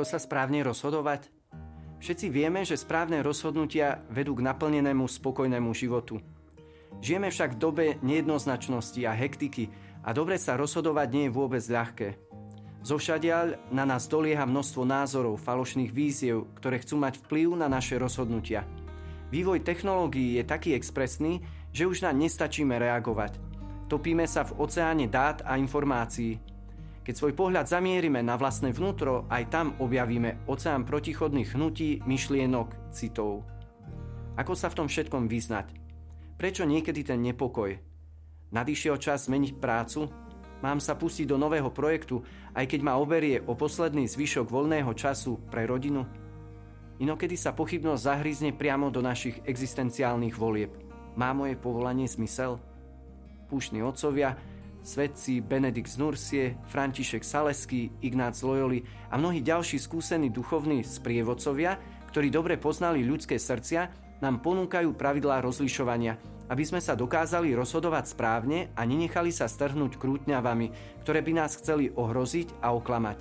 Ako sa správne rozhodovať? Všetci vieme, že správne rozhodnutia vedú k naplnenému spokojnému životu. Žijeme však v dobe nejednoznačnosti a hektiky a dobre sa rozhodovať nie je vôbec ľahké. Zovšadiaľ na nás dolieha množstvo názorov, falošných víziev, ktoré chcú mať vplyv na naše rozhodnutia. Vývoj technológií je taký expresný, že už na nestačíme reagovať. Topíme sa v oceáne dát a informácií. Keď svoj pohľad zamierime na vlastné vnútro, aj tam objavíme oceán protichodných hnutí, myšlienok, citov. Ako sa v tom všetkom vyznať? Prečo niekedy ten nepokoj? Nadišiel čas zmeniť prácu? Mám sa pustiť do nového projektu, aj keď ma oberie o posledný zvyšok voľného času pre rodinu? Inokedy sa pochybnosť zahrízne priamo do našich existenciálnych volieb. Má moje povolanie zmysel? Púšni otcovia, svedci Benedikt z Nursie, František Saleský, Ignác Loyoli a mnohí ďalší skúsení duchovní sprievodcovia, ktorí dobre poznali ľudské srdcia, nám ponúkajú pravidlá rozlišovania, aby sme sa dokázali rozhodovať správne a nenechali sa strhnúť krútňavami, ktoré by nás chceli ohroziť a oklamať.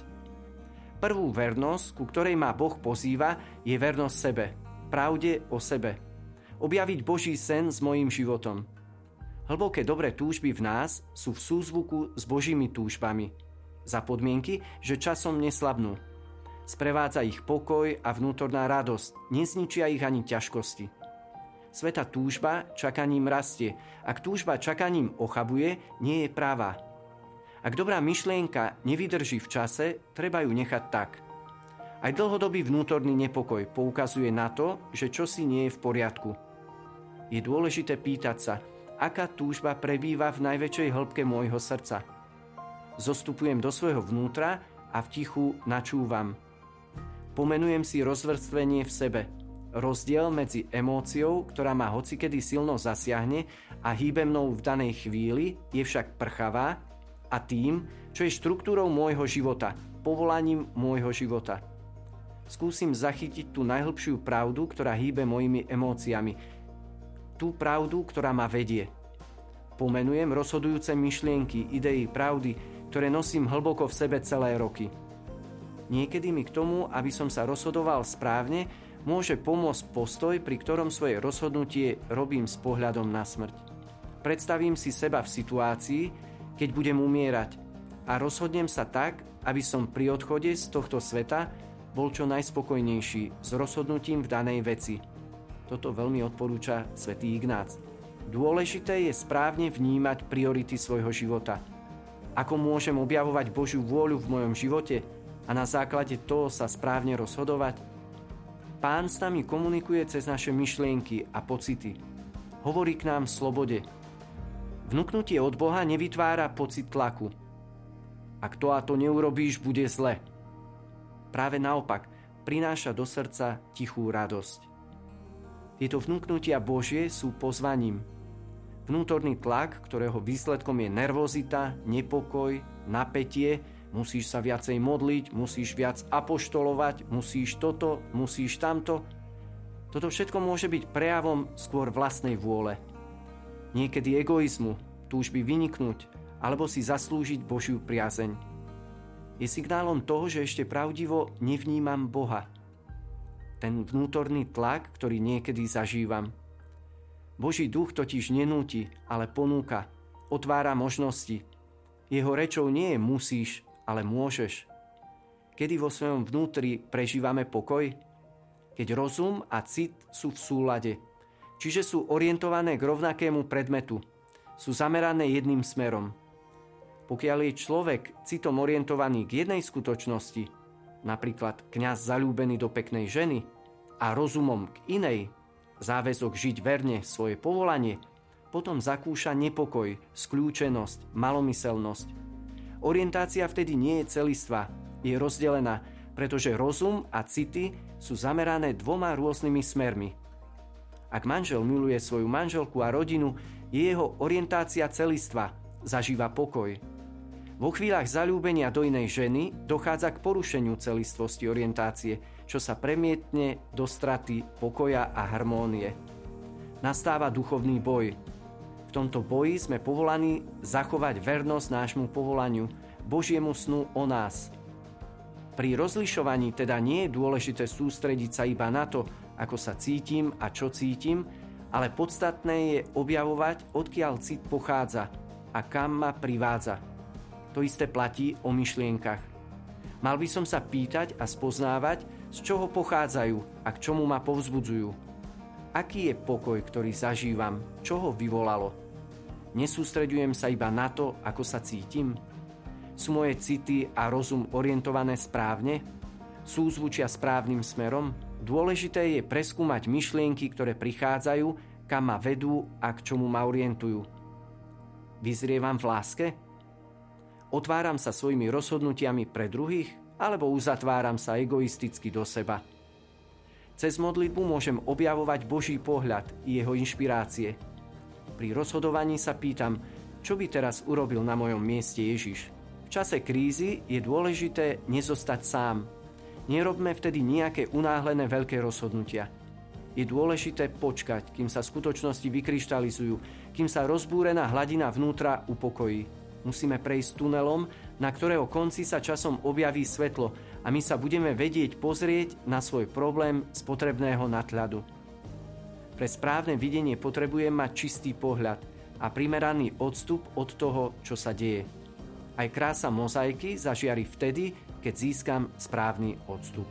Prvú vernosť, ku ktorej ma Boh pozýva, je vernosť sebe, pravde o sebe. Objaviť Boží sen s mojím životom – Hlboké dobré túžby v nás sú v súzvuku s Božími túžbami. Za podmienky, že časom neslabnú. Sprevádza ich pokoj a vnútorná radosť, nezničia ich ani ťažkosti. Sveta túžba čakaním rastie. Ak túžba čakaním ochabuje, nie je práva. Ak dobrá myšlienka nevydrží v čase, treba ju nechať tak. Aj dlhodobý vnútorný nepokoj poukazuje na to, že čosi nie je v poriadku. Je dôležité pýtať sa, aká túžba prebýva v najväčšej hĺbke môjho srdca. Zostupujem do svojho vnútra a v tichu načúvam. Pomenujem si rozvrstvenie v sebe. Rozdiel medzi emóciou, ktorá ma hocikedy silno zasiahne a hýbe mnou v danej chvíli, je však prchavá a tým, čo je štruktúrou môjho života, povolaním môjho života. Skúsim zachytiť tú najhlbšiu pravdu, ktorá hýbe mojimi emóciami, tú pravdu, ktorá ma vedie. Pomenujem rozhodujúce myšlienky, idei, pravdy, ktoré nosím hlboko v sebe celé roky. Niekedy mi k tomu, aby som sa rozhodoval správne, môže pomôcť postoj, pri ktorom svoje rozhodnutie robím s pohľadom na smrť. Predstavím si seba v situácii, keď budem umierať a rozhodnem sa tak, aby som pri odchode z tohto sveta bol čo najspokojnejší s rozhodnutím v danej veci. Toto veľmi odporúča svätý Ignác. Dôležité je správne vnímať priority svojho života. Ako môžem objavovať Božiu vôľu v mojom živote a na základe toho sa správne rozhodovať? Pán s nami komunikuje cez naše myšlienky a pocity. Hovorí k nám v slobode. Vnúknutie od Boha nevytvára pocit tlaku. Ak to a to neurobíš, bude zle. Práve naopak, prináša do srdca tichú radosť. Tieto vnúknutia Božie sú pozvaním. Vnútorný tlak, ktorého výsledkom je nervozita, nepokoj, napätie, musíš sa viacej modliť, musíš viac apoštolovať, musíš toto, musíš tamto. Toto všetko môže byť prejavom skôr vlastnej vôle. Niekedy egoizmu, túžby vyniknúť, alebo si zaslúžiť Božiu priazeň. Je signálom toho, že ešte pravdivo nevnímam Boha – ten vnútorný tlak, ktorý niekedy zažívam. Boží duch totiž nenúti, ale ponúka, otvára možnosti. Jeho rečou nie je musíš, ale môžeš. Kedy vo svojom vnútri prežívame pokoj? Keď rozum a cit sú v súlade, čiže sú orientované k rovnakému predmetu, sú zamerané jedným smerom. Pokiaľ je človek citom orientovaný k jednej skutočnosti, napríklad kňaz zalúbený do peknej ženy, a rozumom k inej, záväzok žiť verne svoje povolanie, potom zakúša nepokoj, skľúčenosť, malomyselnosť. Orientácia vtedy nie je celistvá, je rozdelená, pretože rozum a city sú zamerané dvoma rôznymi smermi. Ak manžel miluje svoju manželku a rodinu, je jeho orientácia celistva, zažíva pokoj, vo chvíľach zalúbenia do inej ženy dochádza k porušeniu celistvosti orientácie, čo sa premietne do straty pokoja a harmónie. Nastáva duchovný boj. V tomto boji sme povolaní zachovať vernosť nášmu povolaniu, Božiemu snu o nás. Pri rozlišovaní teda nie je dôležité sústrediť sa iba na to, ako sa cítim a čo cítim, ale podstatné je objavovať, odkiaľ cit pochádza a kam ma privádza. To isté platí o myšlienkach. Mal by som sa pýtať a spoznávať, z čoho pochádzajú a k čomu ma povzbudzujú. Aký je pokoj, ktorý zažívam, čo ho vyvolalo? Nesústreďujem sa iba na to, ako sa cítim? Sú moje city a rozum orientované správne? Sú zvučia správnym smerom? Dôležité je preskúmať myšlienky, ktoré prichádzajú, kam ma vedú a k čomu ma orientujú. Vyzrievam v láske? Otváram sa svojimi rozhodnutiami pre druhých? Alebo uzatváram sa egoisticky do seba? Cez modlitbu môžem objavovať Boží pohľad i jeho inšpirácie. Pri rozhodovaní sa pýtam, čo by teraz urobil na mojom mieste Ježiš. V čase krízy je dôležité nezostať sám, Nerobme vtedy nejaké unáhlené veľké rozhodnutia. Je dôležité počkať, kým sa skutočnosti vykryštalizujú, kým sa rozbúrená hladina vnútra upokojí. Musíme prejsť tunelom, na ktorého konci sa časom objaví svetlo a my sa budeme vedieť pozrieť na svoj problém z potrebného nadhľadu. Pre správne videnie potrebujem mať čistý pohľad a primeraný odstup od toho, čo sa deje. Aj krása mozaiky zažiari vtedy, keď získam správny odstup.